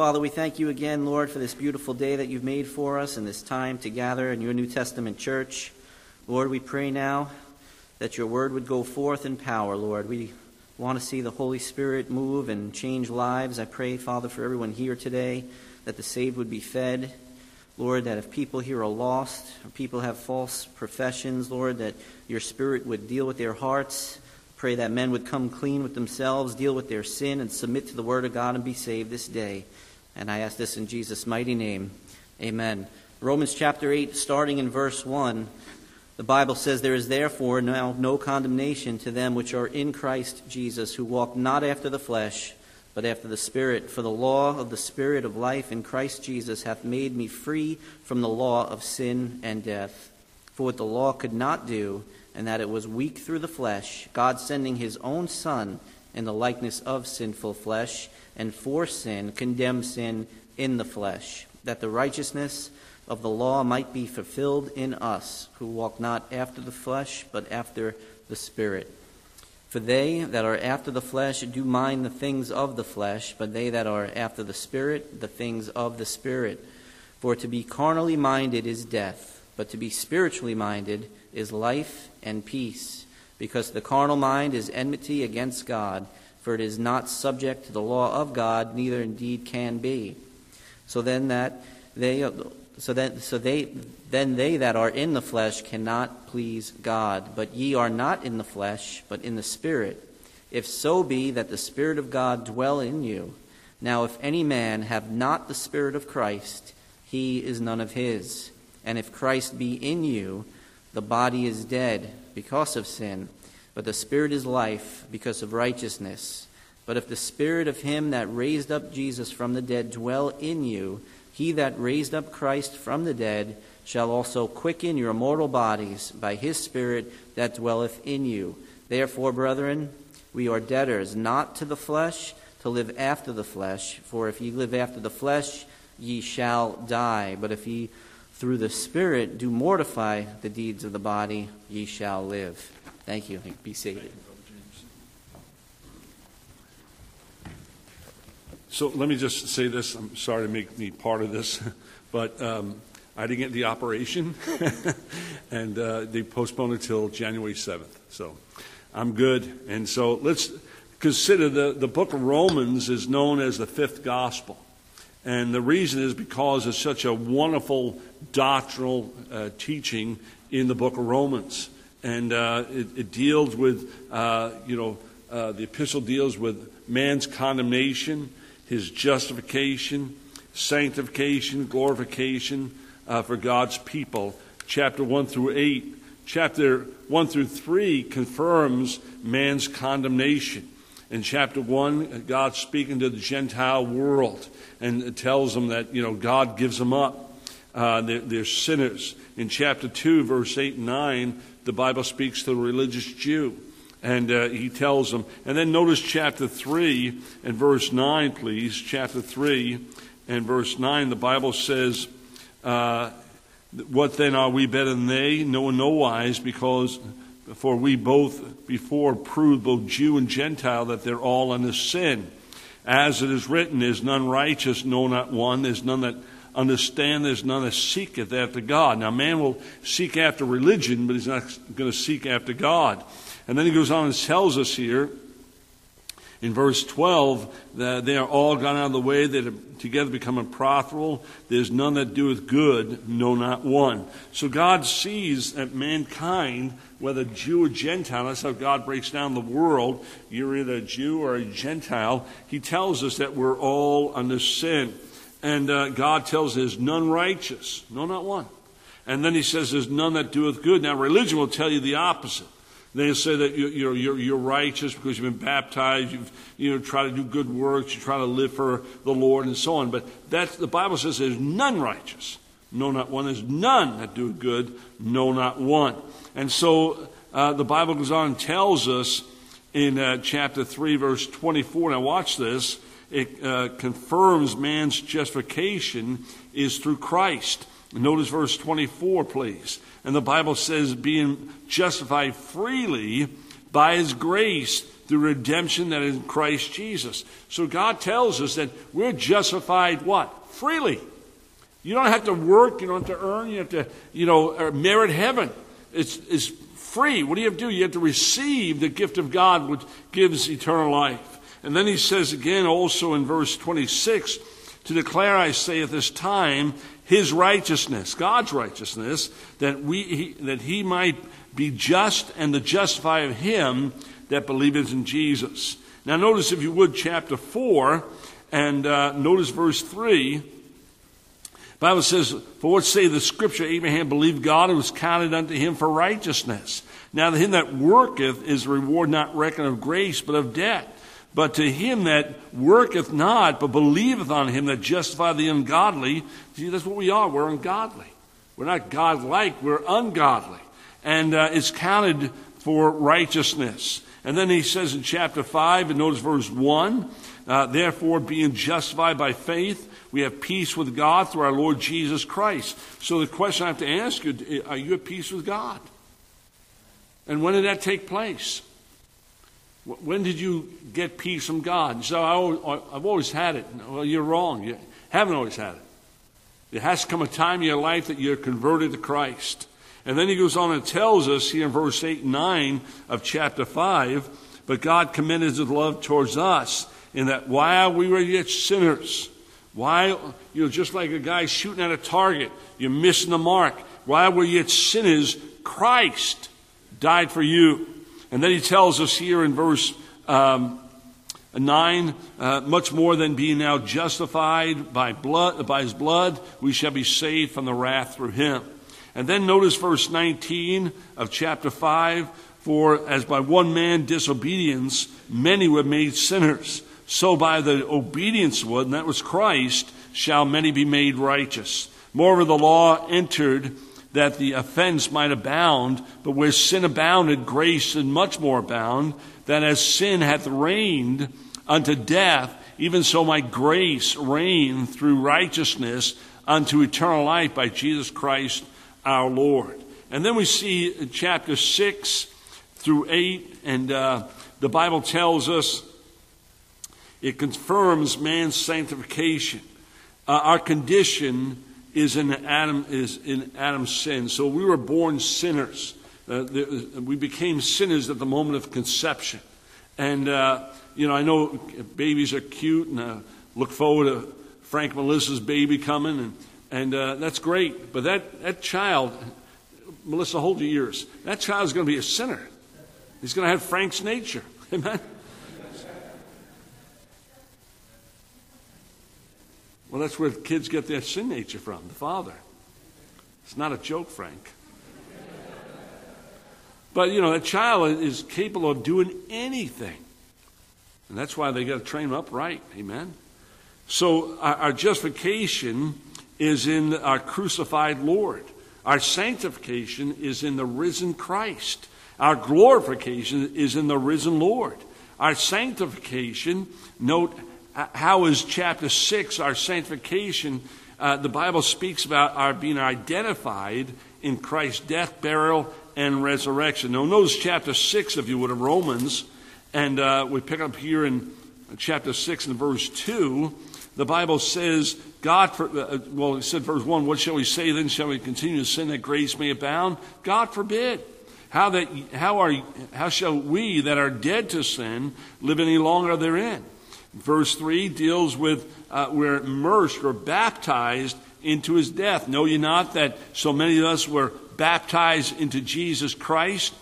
Father, we thank you again, Lord, for this beautiful day that you've made for us and this time to gather in your New Testament church. Lord, we pray now that your word would go forth in power, Lord. We want to see the Holy Spirit move and change lives. I pray, Father, for everyone here today that the saved would be fed. Lord, that if people here are lost, or people have false professions, Lord, that your Spirit would deal with their hearts. Pray that men would come clean with themselves, deal with their sin, and submit to the Word of God and be saved this day. And I ask this in Jesus' mighty name. Amen. Romans chapter 8, starting in verse 1, the Bible says, There is therefore now no condemnation to them which are in Christ Jesus, who walk not after the flesh, but after the Spirit. For the law of the Spirit of life in Christ Jesus hath made me free from the law of sin and death. For what the law could not do, and that it was weak through the flesh, God sending his own Son in the likeness of sinful flesh, and for sin condemn sin in the flesh, that the righteousness of the law might be fulfilled in us, who walk not after the flesh, but after the Spirit. For they that are after the flesh do mind the things of the flesh, but they that are after the Spirit, the things of the Spirit. For to be carnally minded is death, but to be spiritually minded is life and peace, because the carnal mind is enmity against God, for it is not subject to the law of God, neither indeed can be. So then that they so that so they then they that are in the flesh cannot please God, but ye are not in the flesh, but in the spirit. If so be that the spirit of God dwell in you. Now if any man have not the spirit of Christ, he is none of his. And if Christ be in you, the body is dead because of sin, but the Spirit is life because of righteousness. But if the Spirit of him that raised up Jesus from the dead dwell in you, he that raised up Christ from the dead shall also quicken your mortal bodies by his Spirit that dwelleth in you. Therefore, brethren, we are debtors not to the flesh to live after the flesh. For if ye live after the flesh, ye shall die. But if ye through the Spirit do mortify the deeds of the body, ye shall live. Thank you. Be seated. So let me just say this. I'm sorry to make me part of this, but um, I didn't get the operation, and uh, they postponed it till January 7th. So I'm good. And so let's consider the, the book of Romans is known as the fifth gospel. And the reason is because it's such a wonderful doctrinal uh, teaching in the book of Romans. And uh, it, it, deals with, uh, you know, uh, the epistle deals with man's condemnation, his justification, sanctification, glorification uh, for God's people. Chapter 1 through 8. Chapter 1 through 3 confirms man's condemnation. In chapter 1, God's speaking to the Gentile world and tells them that, you know, God gives them up. Uh, they're, sinners. In chapter 2, verse 8 and 9, the Bible speaks to the religious Jew. And uh, he tells them. And then notice chapter 3 and verse 9, please. Chapter 3 and verse 9, the Bible says, uh, What then are we better than they? No, no wise, because for we both before proved, both Jew and Gentile, that they're all under sin. As it is written, there's none righteous, no, not one. There's none that understand there's none that seeketh after God. Now, man will seek after religion, but he's not going to seek after God. And then he goes on and tells us here in verse 12 that they are all gone out of the way, that have together become unprofitable. There's none that doeth good, no, not one. So God sees that mankind, whether Jew or Gentile, that's how God breaks down the world. You're either a Jew or a Gentile. He tells us that we're all under sin. And uh, God tells there's none righteous. No, not one. And then he says there's none that doeth good. Now, religion will tell you the opposite. They say that you're, you're, you're righteous because you've been baptized, you've you know, try to do good works, you try to live for the Lord, and so on. But that's, the Bible says there's none righteous. No, not one. There's none that do good. No, not one. And so uh, the Bible goes on and tells us in uh, chapter 3, verse 24. Now, watch this it uh, confirms man's justification is through Christ. Notice verse 24, please. And the Bible says, being justified freely by his grace through redemption that is in Christ Jesus. So God tells us that we're justified what? Freely. You don't have to work, you don't have to earn, you have to, you know, uh, merit heaven. It's, it's free. What do you have to do? You have to receive the gift of God which gives eternal life. And then he says again also in verse 26, to declare, I say, at this time, his righteousness, God's righteousness, that, we, he, that he might be just and the justifier of him that believeth in Jesus. Now, notice, if you would, chapter 4, and uh, notice verse 3. Bible says, For what say the scripture, Abraham believed God and was counted unto him for righteousness. Now to him that worketh is reward not reckoned of grace, but of debt. But to him that worketh not, but believeth on him that justifieth the ungodly, see, that's what we are. We're ungodly. We're not godlike, we're ungodly. And uh, it's counted for righteousness. And then he says in chapter 5, and notice verse 1, uh, therefore, being justified by faith, we have peace with God through our Lord Jesus Christ. So the question I have to ask you, are you at peace with God? And when did that take place? When did you get peace from God? So I, have always had it. Well, you're wrong. You haven't always had it. There has to come a time in your life that you're converted to Christ. And then he goes on and tells us here in verse 8 and 9 of chapter 5 But God commended his love towards us in that while we were yet sinners, while, you know, just like a guy shooting at a target, you're missing the mark. While we're yet sinners, Christ died for you. And then he tells us here in verse um, 9, uh, much more than being now justified by blood, by his blood, we shall be saved from the wrath through him. And then notice verse 19 of chapter 5, for as by one man disobedience many were made sinners, so by the obedience of one, that was Christ, shall many be made righteous. Moreover, the law entered that the offense might abound, but where sin abounded, grace did much more abound, that as sin hath reigned unto death, even so might grace reign through righteousness unto eternal life by Jesus Christ our Lord. And then we see chapter 6 through 8, and uh, the Bible tells us it confirms man's sanctification. Uh, our condition is in Adam is in Adam's sin. So we were born sinners. Uh, the, we became sinners at the moment of conception. And uh, you know, I know babies are cute, and uh, look forward to Frank Melissa's baby coming, and and uh, that's great. But that that child, Melissa, hold your ears. That child is going to be a sinner. He's going to have Frank's nature. Amen. Well, that's where kids get their sin nature from, the father. It's not a joke, Frank. But, you know, a child is capable of doing anything. And that's why they got to train them up right. Amen? So, our, our justification is in our crucified Lord. Our sanctification is in the risen Christ. Our glorification is in the risen Lord. Our sanctification, note, how is chapter 6, our sanctification, uh, the Bible speaks about our being identified in Christ's death, burial, and resurrection. Now, notice chapter 6, if you would, of Romans, and uh, we pick up here in chapter 6 and verse 2. The Bible says, God, for, uh, well, it said, verse 1, what shall we say then? Shall we continue to sin that grace may abound? God forbid. How, that, how, are, how shall we that are dead to sin live any longer therein? Verse 3 deals with uh, we're immersed or baptized into his death. Know ye not that so many of us were baptized into Jesus Christ,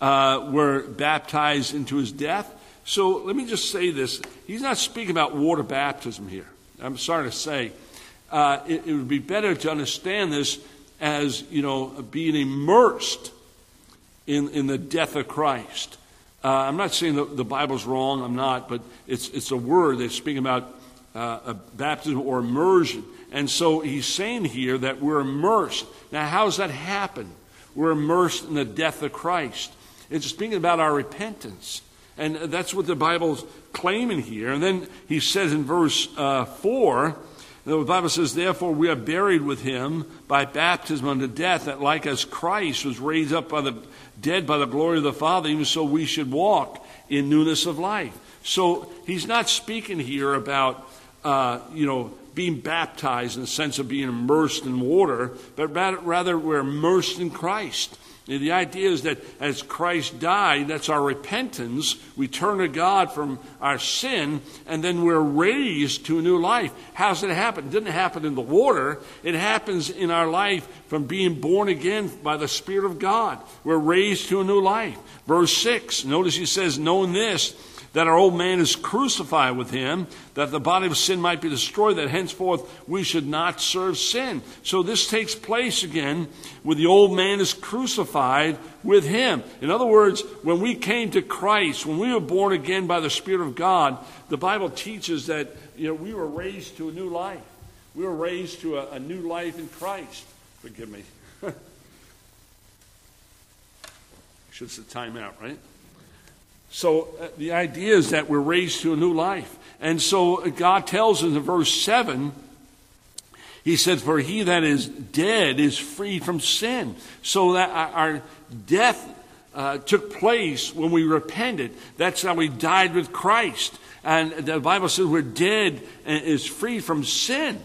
uh, were baptized into his death? So let me just say this. He's not speaking about water baptism here. I'm sorry to say. Uh, it, it would be better to understand this as, you know, being immersed in, in the death of Christ. Uh, I'm not saying the, the Bible's wrong, I'm not, but it's, it's a word that's speaking about uh, baptism or immersion. And so he's saying here that we're immersed. Now, how does that happen? We're immersed in the death of Christ. It's speaking about our repentance. And that's what the Bible's claiming here. And then he says in verse uh, 4 The Bible says, Therefore we are buried with him by baptism unto death, that like as Christ was raised up by the dead by the glory of the Father, even so we should walk in newness of life. So he's not speaking here about, uh, you know, being baptized in the sense of being immersed in water, but rather we're immersed in Christ. The idea is that as Christ died, that's our repentance. We turn to God from our sin, and then we're raised to a new life. How's it happen? It didn't happen in the water. It happens in our life from being born again by the Spirit of God. We're raised to a new life. Verse 6, notice he says, knowing this, that our old man is crucified with him, that the body of sin might be destroyed, that henceforth we should not serve sin. So this takes place again when the old man is crucified with him. In other words, when we came to Christ, when we were born again by the Spirit of God, the Bible teaches that you know, we were raised to a new life. We were raised to a, a new life in Christ. Forgive me. Should say time out, right? So uh, the idea is that we're raised to a new life. And so God tells us in verse 7, He said, For he that is dead is free from sin. So that our death uh, took place when we repented. That's how we died with Christ. And the Bible says we're dead and is free from sin.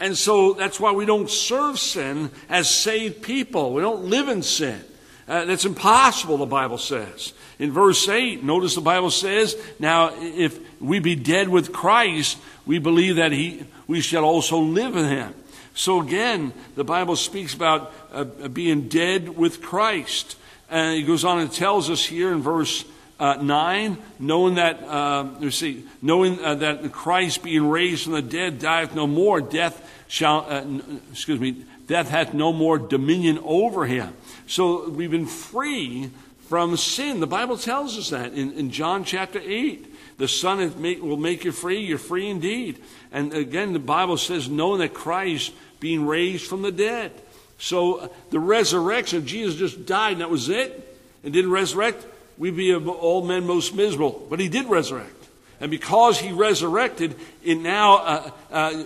And so that's why we don't serve sin as saved people. We don't live in sin. Uh, that's impossible, the Bible says. In verse 8, notice the Bible says, Now, if we be dead with Christ, we believe that he, we shall also live in him. So again, the Bible speaks about uh, being dead with Christ. And he goes on and tells us here in verse uh, 9, knowing that, uh, see, knowing uh, that Christ being raised from the dead dieth no more, death shall, uh, excuse me, death hath no more dominion over him. So we've been free from sin. The Bible tells us that in, in John chapter 8. The Son will make you free. You're free indeed. And again, the Bible says, knowing that Christ being raised from the dead. So uh, the resurrection, Jesus just died and that was it, and didn't resurrect, we'd be all men most miserable. But he did resurrect. And because he resurrected, it now uh, uh,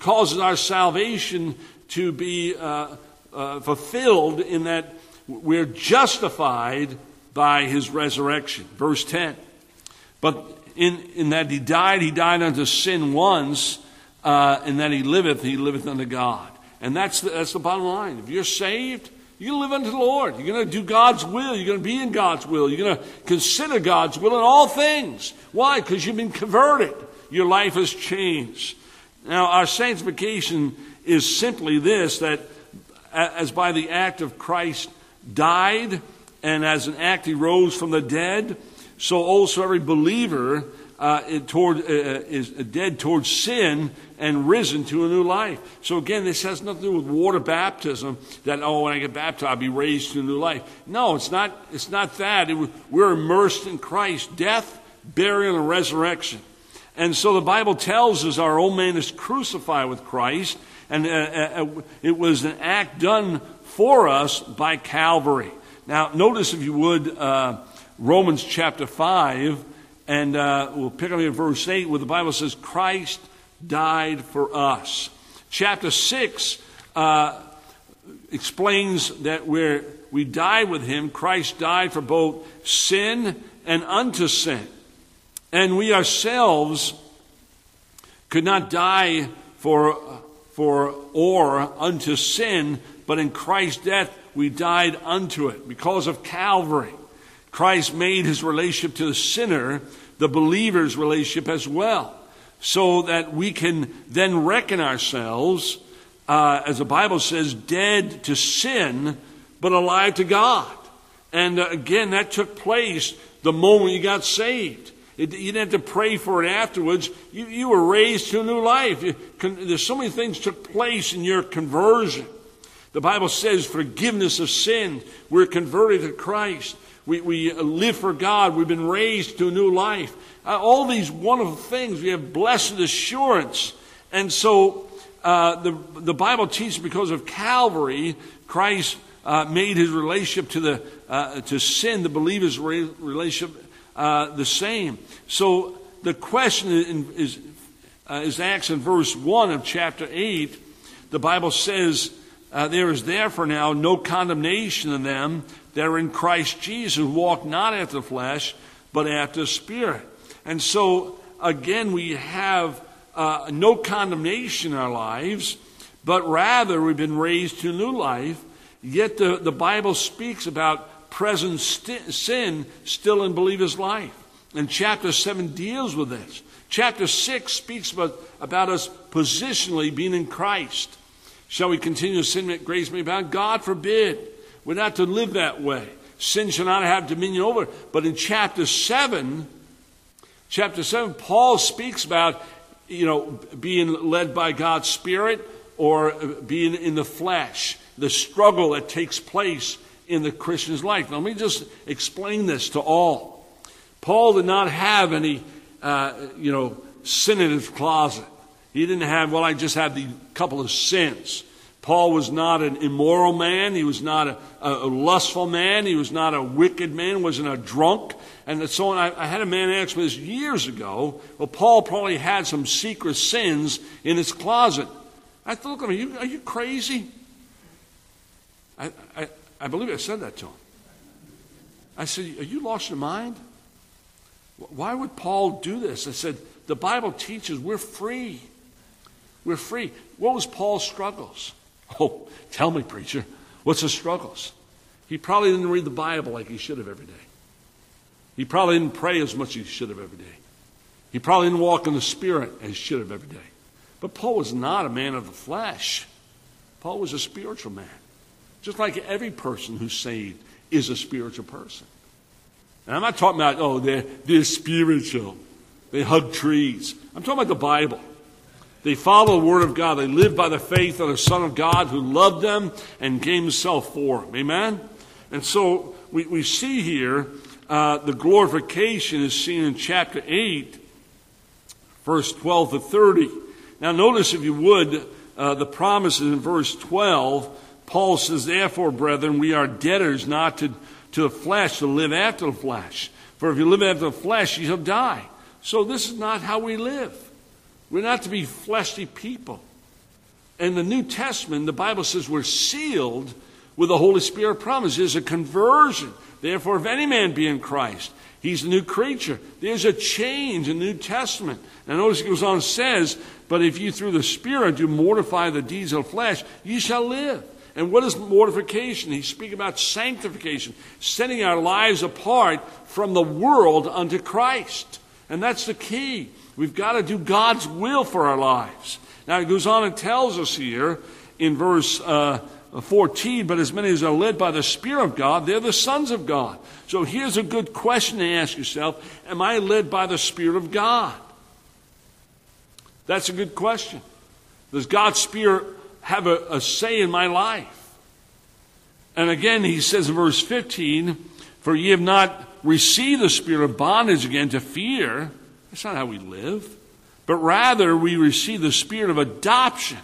causes our salvation to be uh, uh fulfilled in that we're justified by his resurrection. Verse 10. But in, in that he died, he died unto sin once, uh, and that he liveth, he liveth unto God. And that's the, that's the bottom line. If you're saved, you're going to live unto the Lord. You're going to do God's will. You're going to be in God's will. You're going to consider God's will in all things. Why? Because you've been converted. Your life has changed. Now, our sanctification is simply this that as by the act of Christ died, and as an act he rose from the dead, so also every believer uh, toward, uh, uh, is dead towards sin and risen to a new life. So again, this has nothing to do with water baptism. That oh, when I get baptized, I'll be raised to a new life. No, it's not. It's not that. It, we're immersed in Christ, death, burial, and resurrection. And so the Bible tells us our old man is crucified with Christ, and uh, uh, uh it was an act done for us by Calvary. Now, notice, if you would, uh, Romans chapter 5, and uh, we'll pick up in verse 8 where the Bible says, Christ died for us. Chapter 6 uh, explains that where we die with him, Christ died for both sin and unto sin. And we ourselves could not die for, for or unto sin, but in Christ's death, we died unto it because of Calvary. Christ made his relationship to the sinner the believer's relationship as well, so that we can then reckon ourselves, uh, as the Bible says, dead to sin, but alive to God. And uh, again, that took place the moment you got saved. It, you didn't have to pray for it afterwards. You, you were raised to a new life. You, con, there's so many things took place in your conversion. The Bible says forgiveness of sin. We're converted to Christ. We, we live for God. We've been raised to a new life. Uh, all these wonderful things. We have blessed assurance. And so uh, the, the Bible teaches because of Calvary, Christ uh, made his relationship to, the, uh, to sin, the believer's relationship, uh, the same. So the question is uh, is Acts in verse 1 of chapter 8. The Bible says, uh, There is therefore now no condemnation in them that are in Christ Jesus, who walk not after the flesh, but after the Spirit. And so, again, we have uh, no condemnation in our lives, but rather we've been raised to new life. Yet the, the Bible speaks about present st- sin still in believers' life. And chapter 7 deals with this. Chapter 6 speaks about, about us positionally being in Christ. Shall we continue to sin that grace may abound? God forbid. We're not to live that way. Sin shall not have dominion over. But in chapter 7, chapter 7, Paul speaks about, you know, being led by God's Spirit or being in the flesh, the struggle that takes place in the Christian's life. Now, let me just explain this to all. Paul did not have any uh, you know, sin in his closet. He didn't have, well, I just had the couple of sins. Paul was not an immoral man. He was not a, a, lustful man. He was not a wicked man. wasn't a drunk. And so on. I, I had a man ask me this years ago. Well, Paul probably had some secret sins in his closet. I thought, look at me, are you, crazy? I, I believe I said that to him. I said, Are you lost your mind? Why would Paul do this? I said, the Bible teaches we're free. We're free. What was Paul's struggles? Oh, tell me, preacher, what's his struggles? He probably didn't read the Bible like he should have every day. He probably didn't pray as much as he should have every day. He probably didn't walk in the Spirit as he should have every day. But Paul was not a man of the flesh. Paul was a spiritual man. Just like every person who's saved is a spiritual person. And I'm not talking about, oh, they're, they're spiritual. They hug trees. I'm talking about the Bible. They follow the Word of God. They live by the faith of the Son of God who loved them and gave Himself for them. Amen? And so we, we see here uh, the glorification is seen in chapter 8, verse 12 to 30. Now, notice, if you would, uh, the promises in verse 12. Paul says, Therefore, brethren, we are debtors not to to the flesh to live after the flesh. For if you live after the flesh, you shall die. So this is not how we live. We're not to be fleshly people. In the New Testament, the Bible says we're sealed with the Holy Spirit promise. There's a conversion. Therefore, if any man be in Christ, he's a new creature. There's a change in the New Testament. And notice it goes on and says, But if you through the Spirit do mortify the deeds of the flesh, you shall live. And what is mortification? He's speaking about sanctification, setting our lives apart from the world unto Christ. And that's the key. We've got to do God's will for our lives. Now, he goes on and tells us here in verse uh, 14, but as many as are led by the Spirit of God, they're the sons of God. So here's a good question to ask yourself Am I led by the Spirit of God? That's a good question. Does God's Spirit have a, a say in my life. And again, he says in verse 15, For ye have not received the spirit of bondage again to fear. That's not how we live. But rather, we receive the spirit of adoption,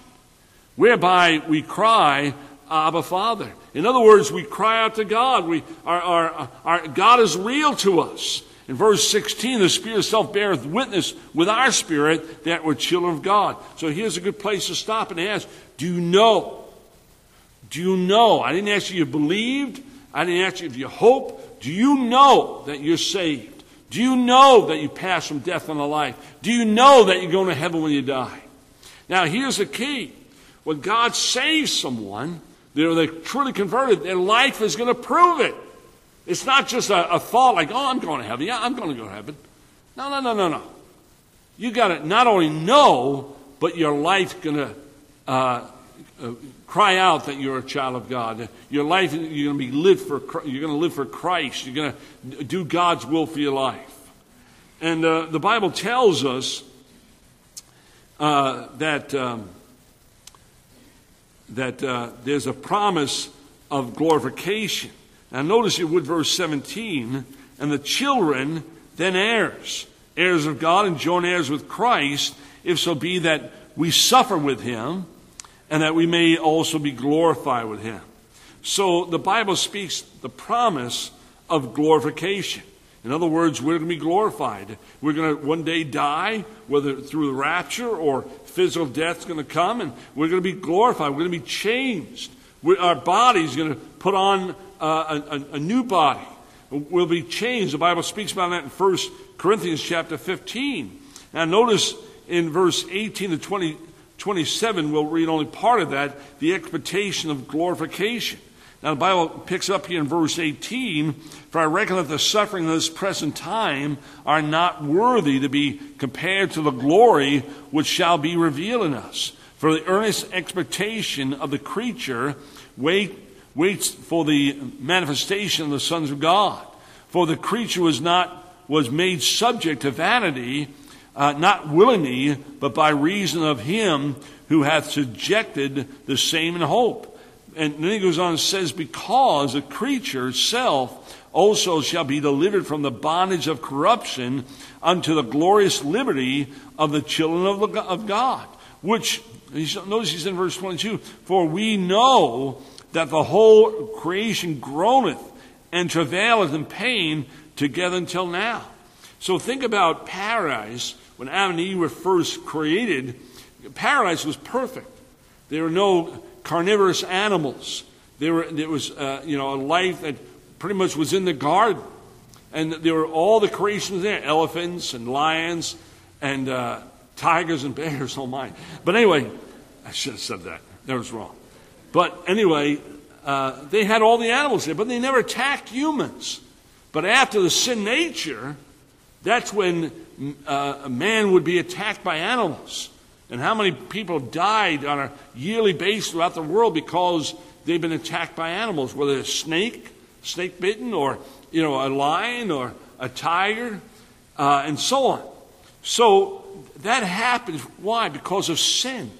whereby we cry, Abba, Father. In other words, we cry out to God. We, our, our, our, God is real to us. In verse 16, the Spirit itself beareth witness with our spirit that we're children of God. So here's a good place to stop and ask Do you know? Do you know? I didn't ask you if you believed. I didn't ask you if you hope. Do you know that you're saved? Do you know that you pass from death unto life? Do you know that you're going to heaven when you die? Now, here's the key. When God saves someone, they're, they're truly converted, their life is going to prove it. It's not just a, a thought like, oh, I'm going to heaven. Yeah, I'm going to go to heaven. No, no, no, no, no. You got to not only know, but your life's going to uh, uh, cry out that you're a child of God. Your life, you're going to be lived for. You're going to live for Christ. You're going to do God's will for your life. And uh, the Bible tells us uh, that um, that uh, there's a promise of glorification. Now, notice you would verse 17, and the children then heirs, heirs of God and joint heirs with Christ, if so be that we suffer with him, and that we may also be glorified with him. So the Bible speaks the promise of glorification. In other words, we're going to be glorified. We're going to one day die, whether through the rapture or physical death's going to come, and we're going to be glorified. We're going to be changed. We our body's going to put on uh, a, a, new body. We'll be changed. The Bible speaks about that in 1 Corinthians chapter 15. Now, notice in verse 18 to 20, 27, we'll read only part of that, the expectation of glorification. Now, the Bible picks up here in verse 18 For I reckon that the suffering of this present time are not worthy to be compared to the glory which shall be revealed in us. For the earnest expectation of the creature wait, waits for the manifestation of the sons of God. For the creature was not was made subject to vanity, uh, not willingly, but by reason of him who hath subjected the same in hope and then he goes on and says, Because the creature self also shall be delivered from the bondage of corruption unto the glorious liberty of the children of, the, of God. Which, notice he's in verse 22, For we know that the whole creation groaneth and travaileth in pain together until now. So think about paradise. When Adam and Eve were first created, paradise was perfect. There were no carnivorous animals. There, were, there was, uh, you know, a life that pretty much was in the garden. And there were all the creations there elephants and lions and uh, tigers and bears. Oh, my. But anyway, I should have said that. That was wrong. But anyway, uh, they had all the animals there, but they never attacked humans. But after the sin nature, that's when uh, man would be attacked by animals. And how many people died on a yearly basis throughout the world because they've been attacked by animals, whether a snake, snake bitten, or you know, a lion or a tiger, uh, and so on. So that happens. Why? Because of sin.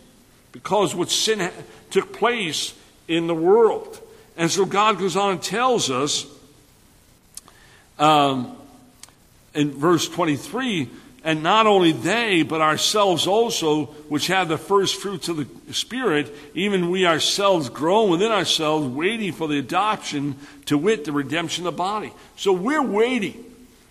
Because what sin ha- took place in the world. And so God goes on and tells us um, in verse 23 and not only they, but ourselves also, which have the first fruits of the Spirit, even we ourselves groan within ourselves, waiting for the adoption, to wit, the redemption of the body. So we're waiting.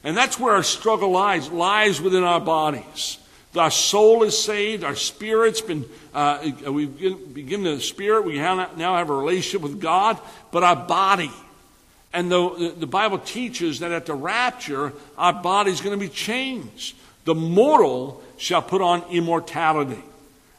And that's where our struggle lies, lies within our bodies. Our soul is saved, our spirit's been, uh, we've begun the spirit, we now have a relationship with God, but our body, and the, the Bible teaches that at the rapture, our body's going to be changed. The mortal shall put on immortality,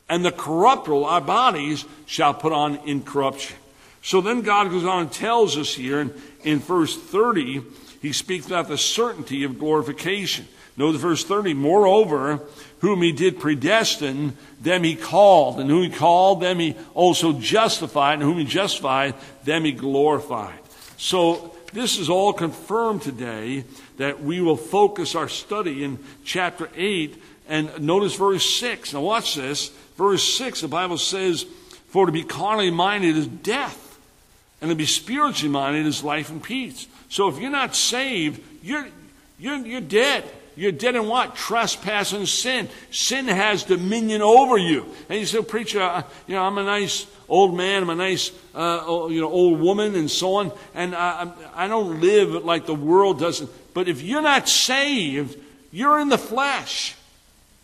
and the corruptible, our bodies, shall put on incorruption. So then God goes on and tells us here in, in verse 30, he speaks about the certainty of glorification. Notice verse 30, moreover, whom he did predestine, them he called, and whom he called, them he also justified, and whom he justified, them he glorified. So this is all confirmed today that we will focus our study in chapter 8 and notice verse 6. Now, watch this. Verse 6, the Bible says, For to be carnally minded is death, and to be spiritually minded is life and peace. So, if you're not saved, you're, you're, you're dead. Dead in what? Trespass and sin. Sin has dominion over you. And you say, preacher, you know, I'm a nice old man, I'm a nice, uh, you know, old woman, and so on. And I, I don't live like the world doesn't. But if you're not saved, you're in the flesh.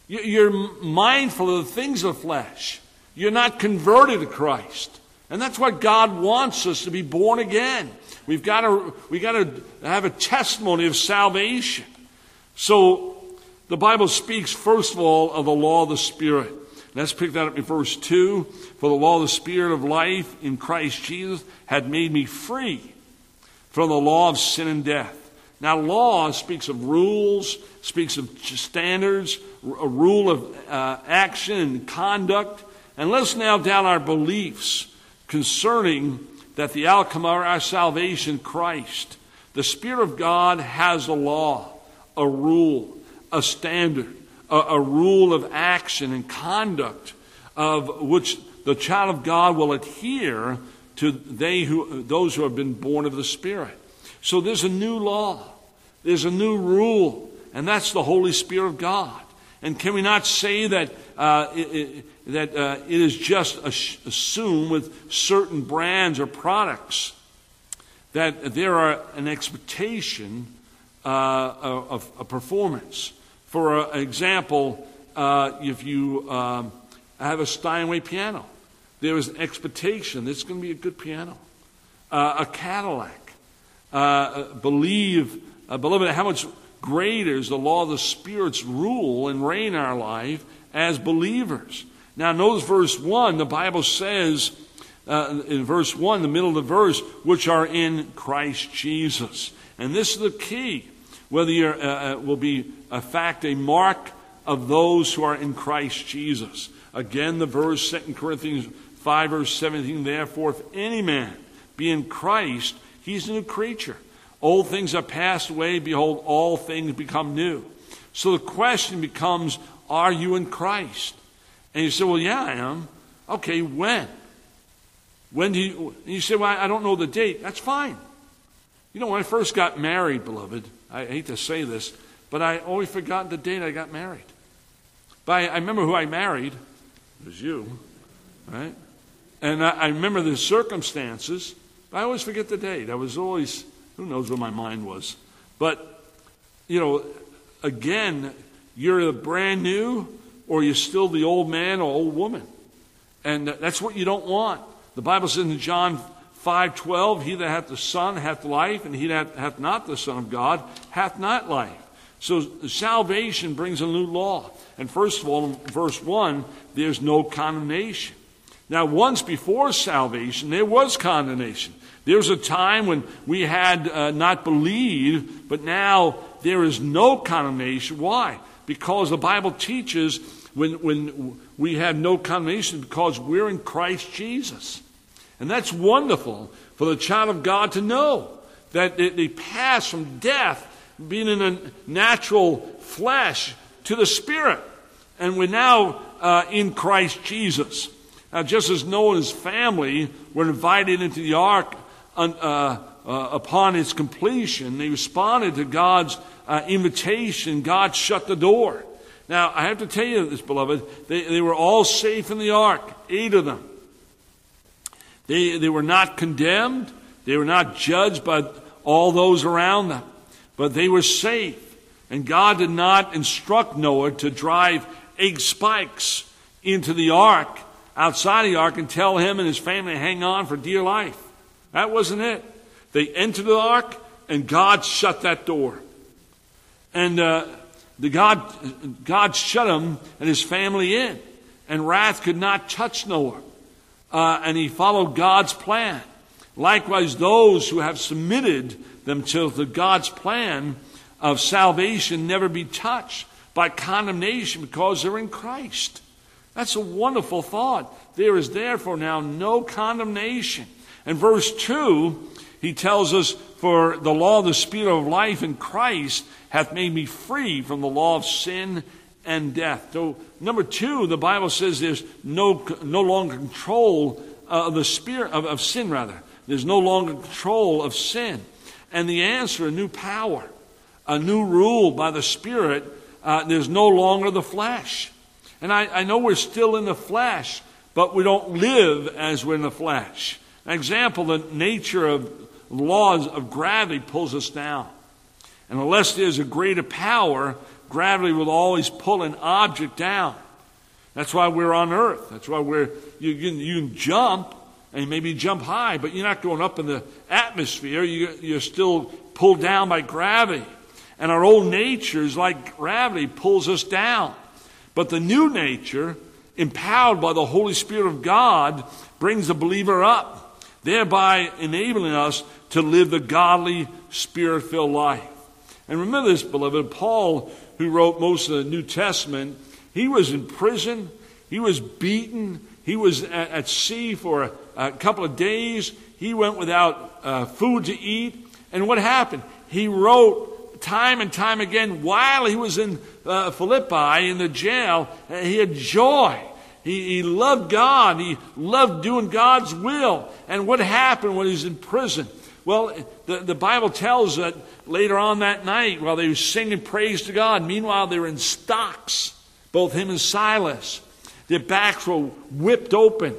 You're mindful of the things of the flesh. You're not converted to Christ. And that's what God wants us to be born again. We've got to, we've got to have a testimony of salvation. So the Bible speaks, first of all, of the law of the Spirit. Let's pick that up in verse 2. For the law of the Spirit of life in Christ Jesus had made me free from the law of sin and death. Now, law speaks of rules, speaks of standards, a rule of uh, action and conduct. And let's now down our beliefs concerning that the outcome of our salvation, Christ. The Spirit of God has a law a rule, a standard, a, a rule of action and conduct of which the child of God will adhere to they who, those who have been born of the Spirit. So there's a new law, there's a new rule, and that's the Holy Spirit of God. And can we not say that uh, it, it, that uh, it is just assumed with certain brands or products that there are an expectation uh, a, a, performance. For example, uh, if you um, have a Steinway piano, there is an expectation that it's going to be a good piano. Uh, a Cadillac. Uh, believe, uh, beloved, how much greater is the law of the Spirit's rule and reign our life as believers. Now, notice verse 1, the Bible says, uh, in verse 1, the middle of the verse, which are in Christ Jesus. And this is the key. Whether you uh, uh, will be a fact, a mark of those who are in Christ Jesus. Again, the verse, 2 Corinthians 5, verse 17, therefore, if any man be in Christ, he's a new creature. Old things are passed away, behold, all things become new. So the question becomes, are you in Christ? And you say, well, yeah, I am. Okay, when? When do you, you say, well, I don't know the date. That's fine. You know, when I first got married, beloved, I hate to say this, but I always forgot the date I got married. But I, I remember who I married. It was you, right? And I, I remember the circumstances, but I always forget the date. I was always, who knows where my mind was. But, you know, again, you're a brand new or you're still the old man or old woman. And that's what you don't want. The Bible says in John 5:12, "He that hath the Son hath life, and he that hath not the Son of God hath not life." So salvation brings a new law. And first of all, in verse 1, there's no condemnation. Now, once before salvation, there was condemnation. There was a time when we had uh, not believed, but now there is no condemnation. Why? Because the Bible teaches when, when we have no condemnation because we're in Christ Jesus. And that's wonderful for the child of God to know that they, pass from death, being in a natural flesh, to the spirit. And we're now uh, in Christ Jesus. Now, just as Noah and his family were invited into the ark uh, uh, upon its completion, they responded to God's uh, invitation. God shut the door. Now, I have to tell you this, beloved. They, they were all safe in the ark, eight of them. They, they were not condemned. They were not judged by all those around them. But they were safe. And God did not instruct Noah to drive egg spikes into the ark, outside of the ark, and tell him and his family to hang on for dear life. That wasn't it. They entered the ark, and God shut that door. And uh, the God, God shut him and his family in, and wrath could not touch Noah. Uh, and he followed God's plan. Likewise, those who have submitted themselves to God's plan of salvation never be touched by condemnation because they're in Christ. That's a wonderful thought. There is therefore now no condemnation. And verse 2, he tells us, For the law of the Spirit of life in Christ hath made me free from the law of sin and death. So, number two, the Bible says there's no, no longer control of the spirit of, of sin, rather. There's no longer control of sin. And the answer, a new power, a new rule by the Spirit. Uh, there's no longer the flesh. And I, I know we're still in the flesh, but we don't live as we're in the flesh. An example, the nature of laws of gravity pulls us down. And unless there's a greater power, gravity will always pull an object down. That's why we're on Earth. That's why we're, you, can, you can jump and maybe jump high, but you're not going up in the atmosphere. You, you're still pulled down by gravity. And our old nature is like gravity pulls us down. But the new nature, empowered by the Holy Spirit of God, brings the believer up, thereby enabling us to live the godly, spirit filled life. And remember this, beloved, Paul, who wrote most of the New Testament, he was in prison, he was beaten, he was at, at sea for a, a, couple of days, he went without uh, food to eat. And what happened? He wrote time and time again while he was in uh, Philippi in the jail, uh, he had joy. He, he loved God. He loved doing God's will. And what happened when he was in prison? Well, the, the Bible tells that later on that night, while they were singing praise to God, meanwhile they were in stocks, both him and Silas. Their backs were whipped open.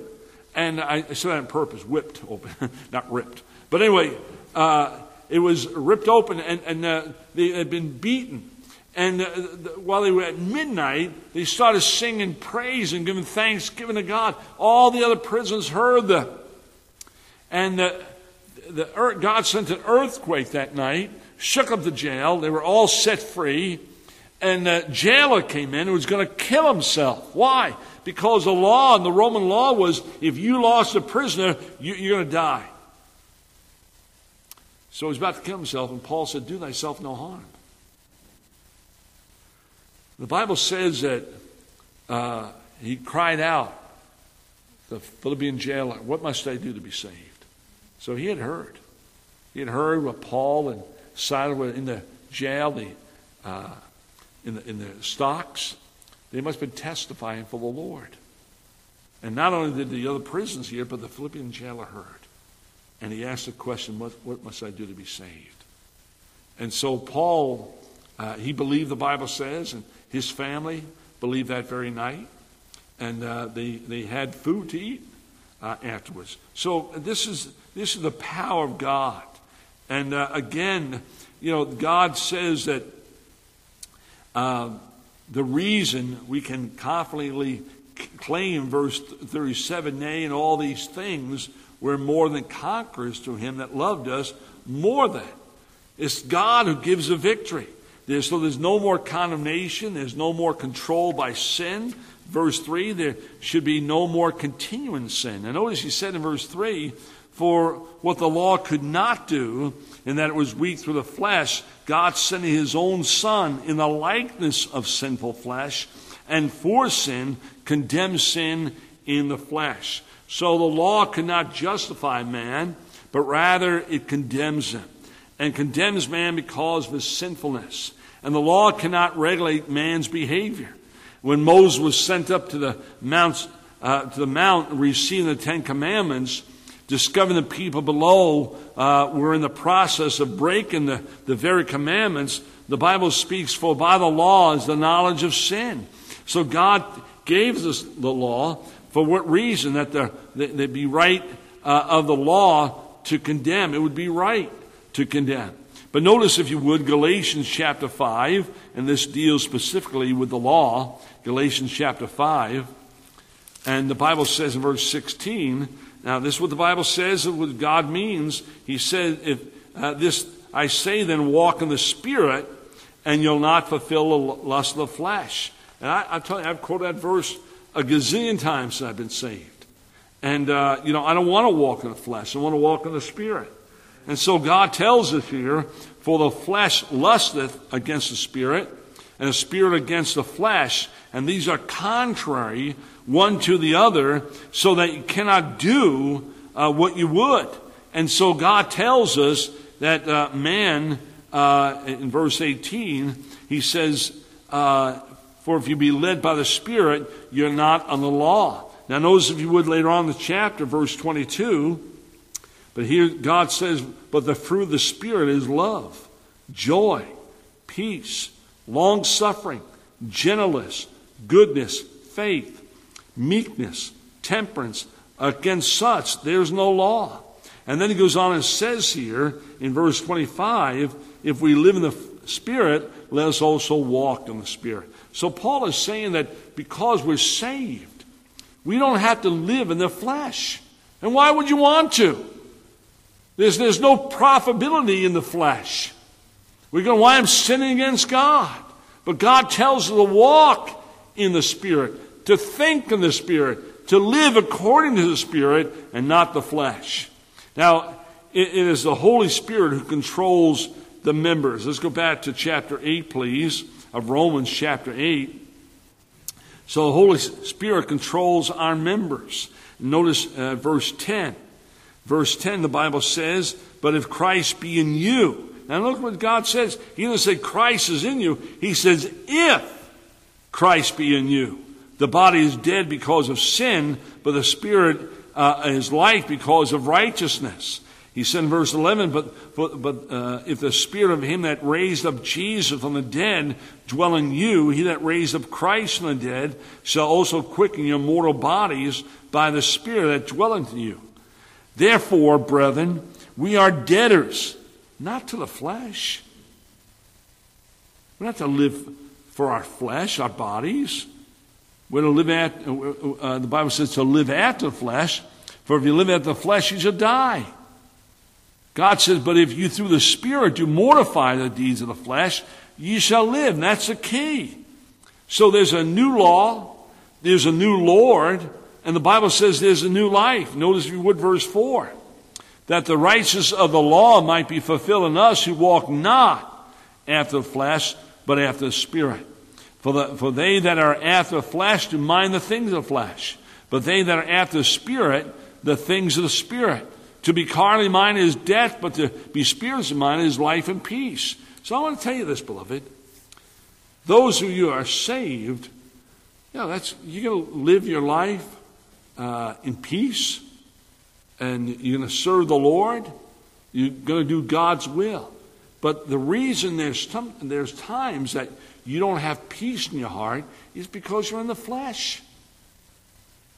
And I, I said that on purpose, whipped open, not ripped. But anyway, uh, it was ripped open and, and uh, they had been beaten. And uh, the, while they were at midnight, they started singing praise and giving thanksgiving to God. All the other prisoners heard them. And the, earth, God sent an earthquake that night, shook up the jail. They were all set free. And the jailer came in and was going to kill himself. Why? Because the law and the Roman law was if you lost a prisoner, you, you're going to die. So he was about to kill himself, and Paul said, Do thyself no harm. The Bible says that uh, he cried out, the Philippian jailer, What must I do to be saved? So he had heard. He had heard what Paul and Silas were in the jail, the, uh, in, the, in the stocks. They must have been testifying for the Lord. And not only did the other prisoners hear, but the Philippian jailer heard. And he asked the question, What, what must I do to be saved? And so Paul, uh, he believed the Bible says, and his family believed that very night. And uh, they, they had food to eat uh, afterwards. So this is, this is the power of God. And uh, again, you know, God says that uh, the reason we can confidently claim verse 37 nay and all these things we're more than conquerors to him that loved us more than. It's god who gives the victory. There's, so there's no more condemnation. There's no more control by sin. Verse 3 there should be no more continuing sin. And notice he said in verse 3 for what the law could not do in that it was weak through the flesh god sending his own son in the likeness of sinful flesh and for sin condemns sin in the flesh. So the law cannot justify man, but rather it condemns him. And condemns man because of his sinfulness. And the law cannot regulate man's behavior. When Moses was sent up to the mount, uh, to the mount receiving the Ten Commandments, discovering the people below uh, were in the process of breaking the, the very commandments, the Bible speaks, for by the law is the knowledge of sin. So God gave us the law for what reason? That there they be right uh, of the law to condemn. It would be right to condemn. But notice, if you would, Galatians chapter 5, and this deals specifically with the law, Galatians chapter 5. And the Bible says in verse 16, now this is what the Bible says, what God means. He said, if uh, this, I say then, walk in the Spirit, and you'll not fulfill the lust of the flesh. And I, I tell you, I've quoted that verse a gazillion times since I've been saved. And, uh, you know, I don't want to walk in the flesh. I want to walk in the Spirit. And so God tells us here, for the flesh lusteth against the Spirit, and the Spirit against the flesh. And these are contrary one to the other, so that you cannot do uh, what you would. And so God tells us that uh, man, uh, in verse 18, he says, uh, for if you be led by the Spirit, you're not on the law. Now, notice if you would later on in the chapter, verse 22. But here God says, But the fruit of the Spirit is love, joy, peace, long suffering, gentleness, goodness, faith, meekness, temperance. Against such, there's no law. And then he goes on and says here in verse 25, If we live in the Spirit, let us also walk in the Spirit. So Paul is saying that because we're saved, we don't have to live in the flesh. And why would you want to? There's, there's no profitability in the flesh. We're going, why I'm sinning against God. But God tells us to walk in the Spirit, to think in the Spirit, to live according to the Spirit and not the flesh. Now, it, is the Holy Spirit who controls the members. Let's go back to chapter 8, please of Romans chapter 8. So the Holy Spirit controls our members. Notice uh, verse 10. Verse 10, the Bible says, But if Christ be in you. Now look what God says. He doesn't say Christ is in you. He says, If Christ be in you. The body is dead because of sin, but the Spirit uh, is life because of righteousness. He said in verse 11, But, but, but uh, if the spirit of him that raised up Jesus from the dead dwell in you, he that raised up Christ from the dead shall also quicken your mortal bodies by the spirit that dwelleth in you. Therefore, brethren, we are debtors, not to the flesh. We're not to live for our flesh, our bodies. We're to live at, uh, uh, the Bible says to live at the flesh, for if you live at the flesh, you shall die. God says, but if you through the Spirit do mortify the deeds of the flesh, ye shall live. And that's the key. So there's a new law, there's a new Lord, and the Bible says there's a new life. Notice if you would verse 4 that the righteousness of the law might be fulfilled in us who walk not after the flesh, but after the Spirit. For, the, for they that are after flesh do mind the things of flesh, but they that are after Spirit, the things of the Spirit. To be carnally minded is death, but to be spiritually minded is life and peace. So I want to tell you this, beloved. Those of you who are saved, you know, that's, you're going to live your life uh, in peace, and you're going to serve the Lord. You're going to do God's will. But the reason there's, some, there's times that you don't have peace in your heart is because you're in the flesh.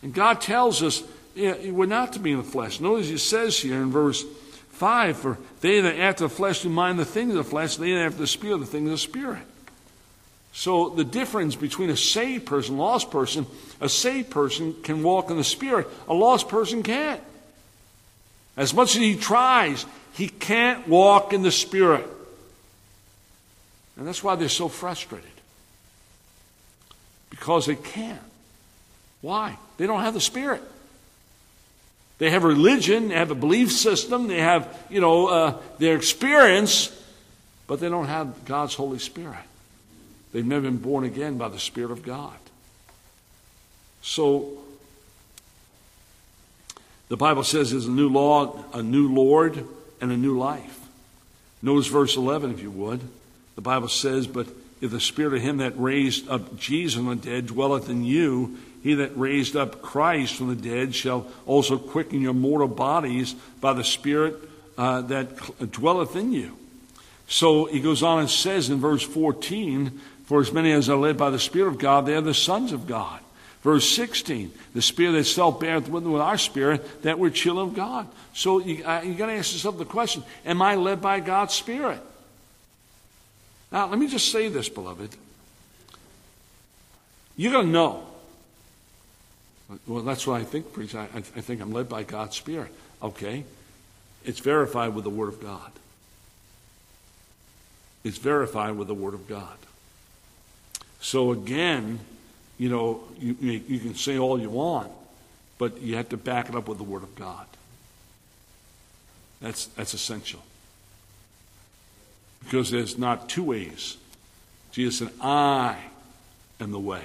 And God tells us yeah, we're not to be in the flesh. Notice he says here in verse 5 For they that after the flesh do mind the things of the flesh, they that after the spirit the things of the spirit. So the difference between a saved person, lost person, a saved person can walk in the spirit, a lost person can't. As much as he tries, he can't walk in the spirit. And that's why they're so frustrated. Because they can't. Why? They don't have the spirit. They have religion, they have a belief system, they have, you know, uh, their experience, but they don't have God's Holy Spirit. They've never been born again by the Spirit of God. So, the Bible says there's a new law, a new Lord, and a new life. Notice verse 11, if you would. The Bible says, But if the Spirit of Him that raised up Jesus from the dead dwelleth in you, he that raised up Christ from the dead shall also quicken your mortal bodies by the Spirit uh, that dwelleth in you. So he goes on and says in verse 14, For as many as are led by the Spirit of God, they are the sons of God. Verse 16, the Spirit itself beareth with our spirit that we're children of God. So you, uh, you got to ask yourself the question Am I led by God's Spirit? Now, let me just say this, beloved. You're going to know well, that's what I think, priest. I, I think I'm led by God's Spirit. Okay. It's verified with the Word of God. It's verified with the Word of God. So again, you know, you, you can say all you want, but you have to back it up with the Word of God. That's, that's essential. Because there's not two ways. Jesus said, I am the way,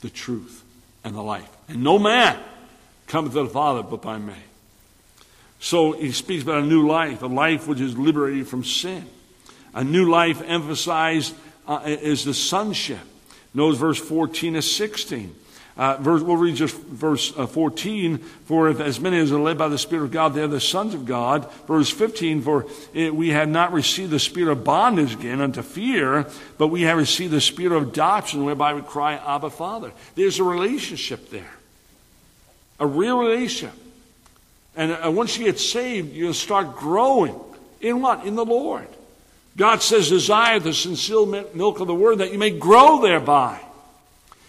the truth, and the life. And no man cometh to the Father but by me. So he speaks about a new life, a life which is liberated from sin. A new life emphasized uh, is the sonship. Notice verse 14 to 16. Uh, verse, we'll read just verse uh, 14. For if as many as are led by the Spirit of God, they are the sons of God. Verse 15. For it, we have not received the spirit of bondage again unto fear, but we have received the spirit of adoption, whereby we cry, Abba, Father. There's a relationship there, a real relationship. And uh, once you get saved, you'll start growing in what? In the Lord. God says, "Desire the sincere milk of the Word, that you may grow thereby."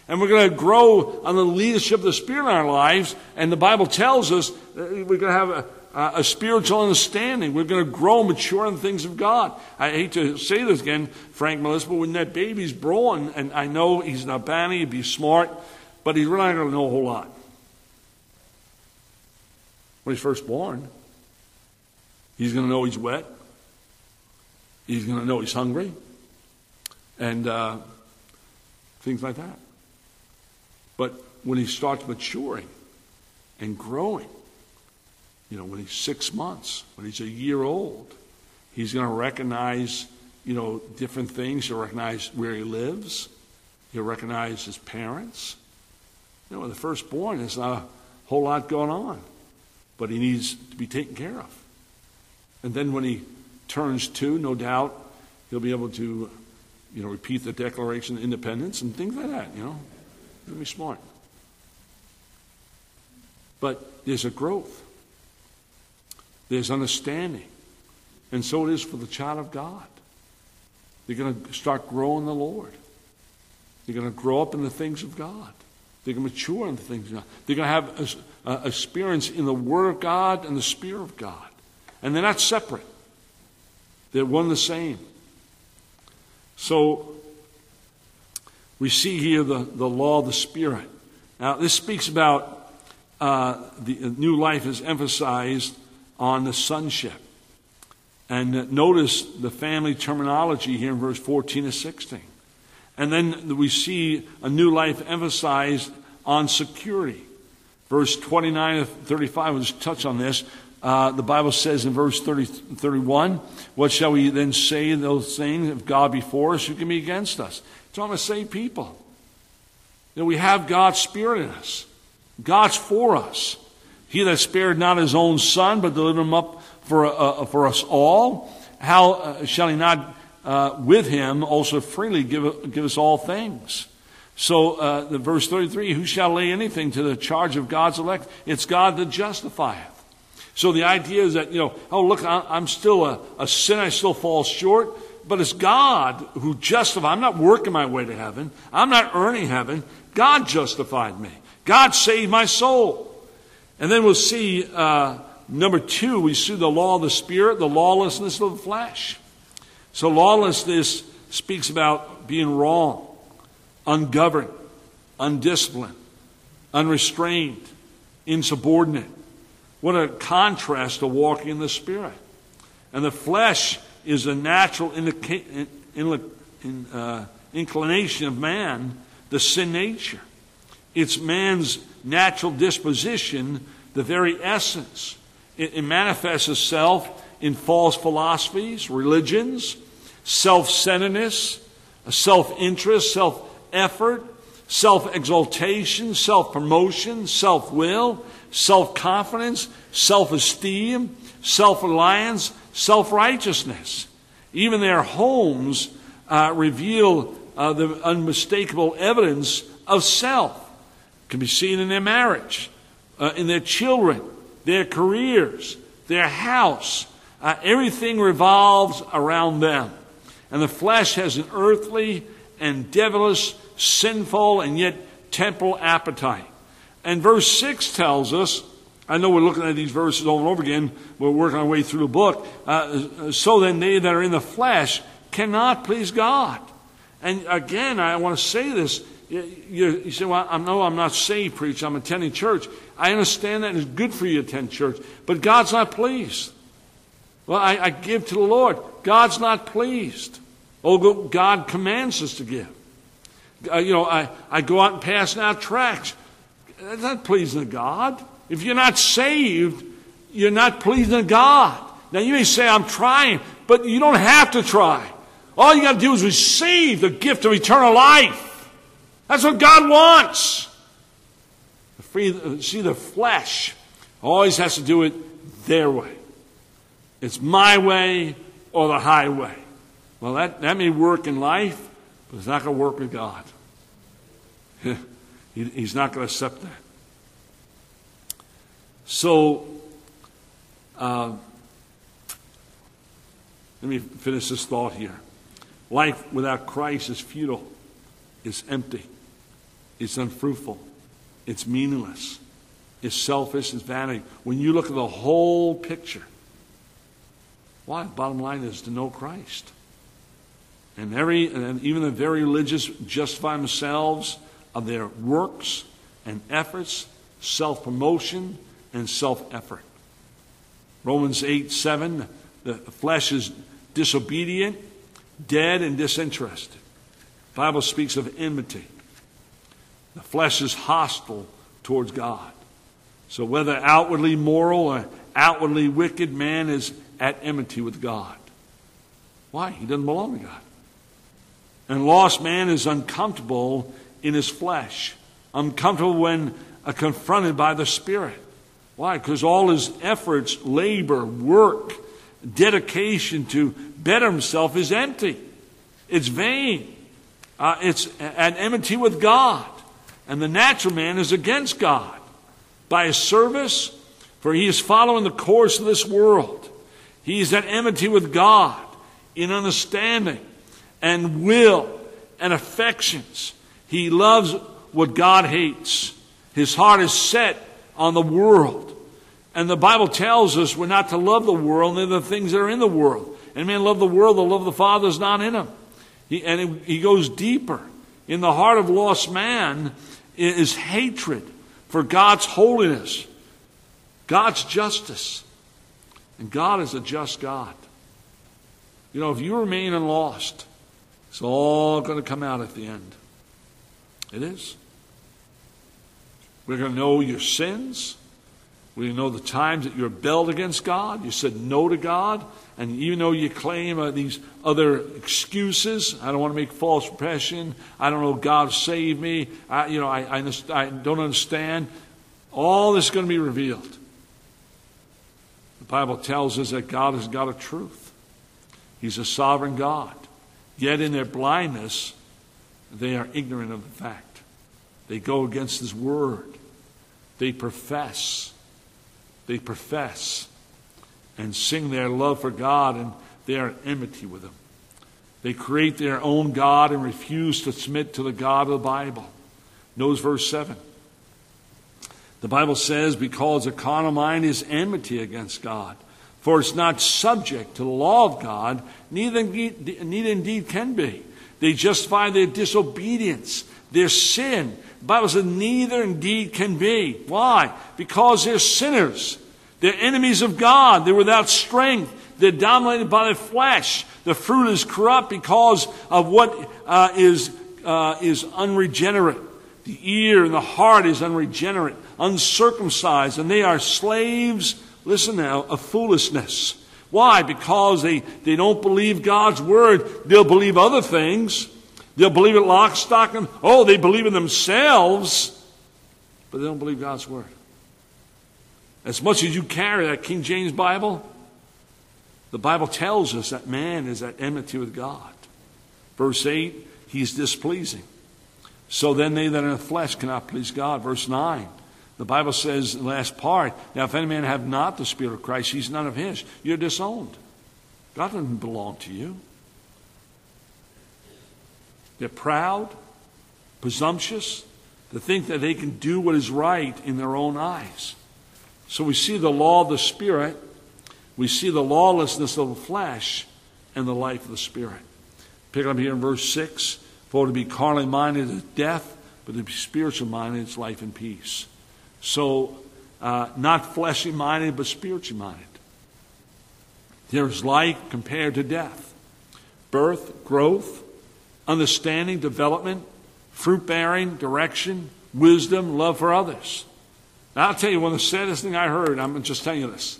And we're going to grow on the leadership of the Spirit in our lives. And the Bible tells us we're going to have a, a spiritual understanding. We're going to grow mature in the things of God. I hate to say this again, Frank Melissa, but when that baby's born, and I know he's not Albani, he'd be smart, but he's really not going to know a whole lot. When he's first born, he's going to know he's wet. He's going to know he's hungry. And uh, things like that. But when he starts maturing and growing, you know, when he's six months, when he's a year old, he's going to recognize, you know, different things. He'll recognize where he lives. He'll recognize his parents. You know, the firstborn, there's not a whole lot going on, but he needs to be taken care of. And then when he turns two, no doubt, he'll be able to, you know, repeat the Declaration of Independence and things like that, you know. Be smart. But there's a growth. There's understanding. And so it is for the child of God. They're going to start growing the Lord. They're going to grow up in the things of God. They're going to mature in the things of God. They're going to have a, a uh, experience in the Word of God and the Spirit of God. And they're not separate. They're one the same. So we see here the, the law of the Spirit. Now, this speaks about uh, the new life is emphasized on the sonship. And notice the family terminology here in verse 14 to 16. And then we see a new life emphasized on security. Verse 29 and 35, we'll just touch on this. Uh, the Bible says in verse 30, 31, What shall we then say those things? If God be for us, who can be against us? It's on the same people. That we have God's Spirit in us. God's for us. He that spared not his own son, but delivered him up for, uh, for us all, how uh, shall he not uh, with him also freely give, give us all things? So, uh, the verse 33 Who shall lay anything to the charge of God's elect? It's God that justifieth. So the idea is that, you know, oh, look, I'm still a, a sin, I still fall short, but it's God who justified. I'm not working my way to heaven, I'm not earning heaven. God justified me, God saved my soul. And then we'll see uh, number two, we see the law of the Spirit, the lawlessness of the flesh. So lawlessness speaks about being wrong, ungoverned, undisciplined, unrestrained, insubordinate. What a contrast to walking in the Spirit. And the flesh is a natural uh, inclination of man, the sin nature. It's man's natural disposition, the very essence. It, it manifests itself in false philosophies, religions, self centeredness, self interest, self effort, self exaltation, self promotion, self will, self confidence, self esteem, self reliance, self righteousness. Even their homes uh, reveal uh, the unmistakable evidence of self can be seen in their marriage, uh, in their children, their careers, their house. Uh, everything revolves around them. And the flesh has an earthly and devilish, sinful, and yet temporal appetite. And verse 6 tells us, I know we're looking at these verses over and over again, we're working our way through the book. Uh, so then they that are in the flesh cannot please God. And again, I want to say this you, you, say, well, I I'm not saved, preacher. I'm attending church. I understand that it's good for you to attend church, but God's not pleased. Well, I, I give to the Lord. God's not pleased. Oh, God commands us to give. Uh, you know, I, I go out and pass out tracts. That's not pleasing to God. If you're not saved, you're not pleasing God. Now, you may say, I'm trying, but you don't have to try. All you got to do is receive the gift of eternal life. That's what God wants. Uh, see, the flesh always has to do it their way. It's my way or the highway. Well, that, that may work in life, but it's not going to work with God. he, he's not going to accept that. So, uh, let me finish this thought here. Life without Christ is futile, it's empty. It's unfruitful. It's meaningless. It's selfish. It's vanity. When you look at the whole picture, why? Bottom line is to know Christ. And every and even the very religious justify themselves of their works and efforts, self promotion and self effort. Romans 8 7, the flesh is disobedient, dead, and disinterested. The Bible speaks of enmity. The flesh is hostile towards God. So whether outwardly moral or outwardly wicked, man is at enmity with God. Why? He doesn't belong to God. And lost man is uncomfortable in his flesh, uncomfortable when uh, confronted by the Spirit. Why? Because all his efforts, labor, work, dedication to better himself is empty. It's vain. Uh, it's an enmity with God. And the natural man is against God by his service, for he is following the course of this world. He is at enmity with God in understanding and will and affections. He loves what God hates. His heart is set on the world. And the Bible tells us we're not to love the world and the things that are in the world. And man love the world, the love of the Father is not in him. He, and it, he goes deeper. In the heart of lost man is hatred for God's holiness, God's justice. And God is a just God. You know, if you remain in lost, it's all going to come out at the end. It is. We're going to know your sins. We're going to know the times that you rebelled against God. You said no to God. And even though you claim uh, these other excuses, I don't want to make false impression. I don't know God saved me. I, you know, I, I, I don't understand. All this is going to be revealed. The Bible tells us that God is God of truth. He's a sovereign God. Yet in their blindness, they are ignorant of the fact. They go against His word. They profess. They profess and sing their love for God, and they are enmity with Him. They create their own God and refuse to submit to the God of the Bible. Notice verse 7. The Bible says, because a carnal mind is enmity against God, for it's not subject to the law of God, neither, neither indeed can be. They justify their disobedience, their sin. The Bible says, neither indeed can be. Why? Because they're sinners. They're enemies of God. They're without strength. They're dominated by the flesh. The fruit is corrupt because of what uh, is uh, is unregenerate. The ear and the heart is unregenerate, uncircumcised, and they are slaves, listen now, of foolishness. Why? Because they, they don't believe God's word. They'll believe other things. They'll believe it lock, stock, and oh, they believe in themselves, but they don't believe God's word. As much as you carry that King James Bible, the Bible tells us that man is at enmity with God. Verse 8, he's displeasing. So then they that are in the flesh cannot please God. Verse 9, the Bible says, the last part, now if any man have not the Spirit of Christ, he's none of his. You're disowned. God doesn't belong to you. They're proud, presumptuous, to think that they can do what is right in their own eyes. So we see the law of the Spirit, we see the lawlessness of the flesh, and the life of the Spirit. Pick up here in verse 6 For to be carnally minded is death, but to be spiritual minded is life and peace. So, uh, not fleshly minded, but spiritually minded. There's life compared to death birth, growth, understanding, development, fruit bearing, direction, wisdom, love for others. Now, I'll tell you, one of the saddest thing I heard, I'm just telling you this.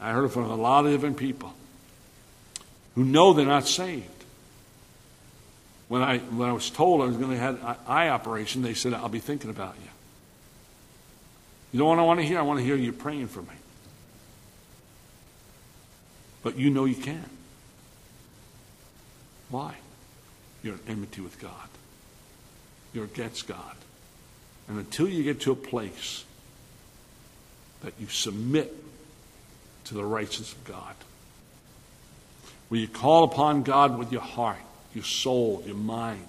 I heard it from a lot of different people who know they're not saved. When I, when I was told I was going to have an eye operation, they said, I'll be thinking about you. You know what I want to hear? I want to hear you praying for me. But you know you can. Why? You're in enmity with God. You're against God. And until you get to a place that you submit to the righteousness of God, where you call upon God with your heart, your soul, your mind,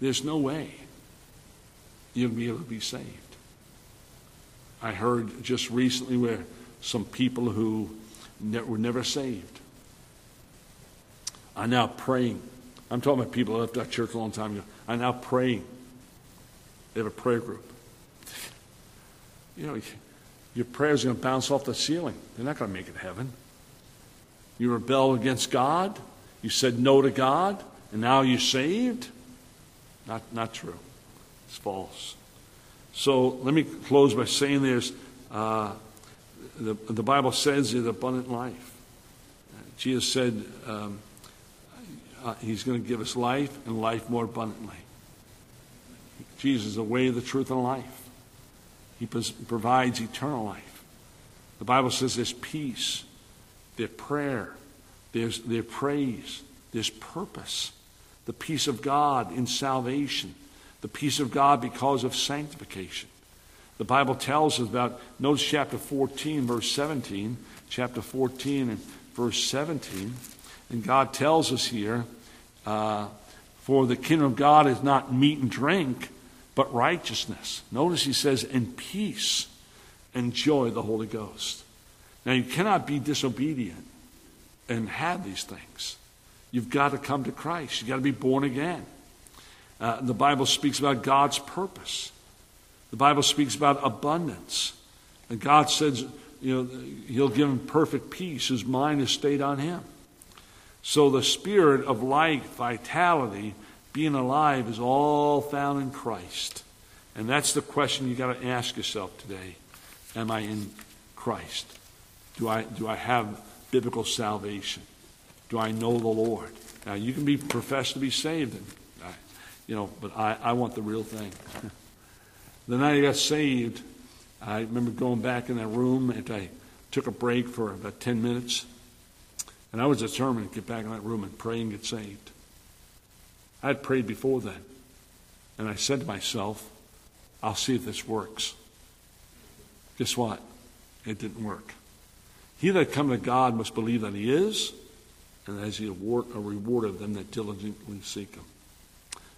there's no way you'll be able to be saved. I heard just recently where some people who ne- were never saved are now praying. I'm talking about people who left our church a long time ago. Are now praying they have a prayer group. You know, your prayers are going to bounce off the ceiling. They're not going to make it heaven. You rebelled against God. You said no to God, and now you're saved. Not, not true. It's false. So let me close by saying there's uh, the, the Bible says there's abundant life. Jesus said um, uh, he's going to give us life and life more abundantly. Jesus is the way, the truth, and life. He provides eternal life. The Bible says there's peace, there's prayer, there's, there's praise, there's purpose, the peace of God in salvation, the peace of God because of sanctification. The Bible tells us about, notice chapter 14, verse 17, chapter 14 and verse 17. And God tells us here, uh, for the kingdom of God is not meat and drink, but righteousness. Notice he says, and peace and joy of the Holy Ghost. Now, you cannot be disobedient and have these things. You've got to come to Christ. You've got to be born again. Uh, the Bible speaks about God's purpose. The Bible speaks about abundance. And God says, you know, He'll give him perfect peace. His mind is stayed on Him. So the spirit of life, vitality, being alive is all found in Christ. And that's the question you got to ask yourself today. Am I in Christ? Do I, do I have biblical salvation? Do I know the Lord? Now, you can be professed to be saved, and, uh, you know, but I, I want the real thing. the night I got saved, I remember going back in that room and I took a break for about 10 minutes. And I was determined to get back in that room and pray and get saved. I had prayed before then. And I said to myself, I'll see if this works. Guess what? It didn't work. He that come to God must believe that he is, and as he award, a reward of them that diligently seek him.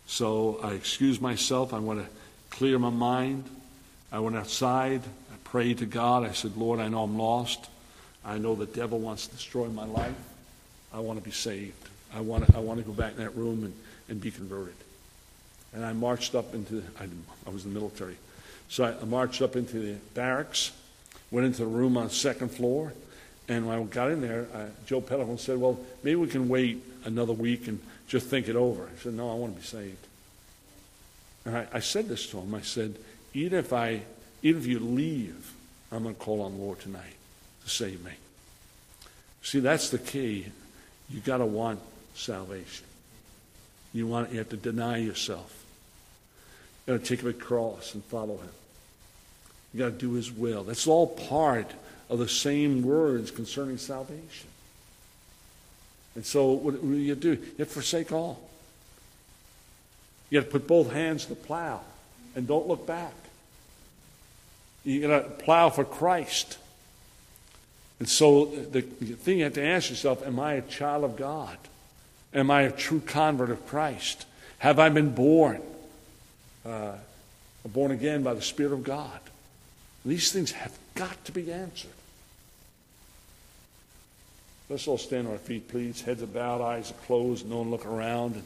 So I excuse myself. I want to clear my mind. I went outside. I prayed to God. I said, Lord, I know I'm lost. I know the devil wants to destroy my life. I want to be saved. I want to, I want to go back in that room and, and be converted. And I marched up into, I, I was in the military. So I, I marched up into the barracks, went into the room on the second floor, and when I got in there, uh, Joe Pellican said, Well, maybe we can wait another week and just think it over. I said, No, I want to be saved. And I, I said this to him. I said, Even if I, even if you leave, I'm going to call on the Lord tonight to save me. See, that's the key. You got to want salvation. You want you have to deny yourself. You got to take up a cross and follow Him. You got to do His will. That's all part of the same words concerning salvation. And so, what do you do? You have to forsake all. You have to put both hands to the plow and don't look back. You got to plow for Christ. And so the thing you have to ask yourself am I a child of God? Am I a true convert of Christ? Have I been born? Uh, born again by the Spirit of God? These things have got to be answered. Let's all stand on our feet, please. Heads are bowed, eyes are closed, no one look around.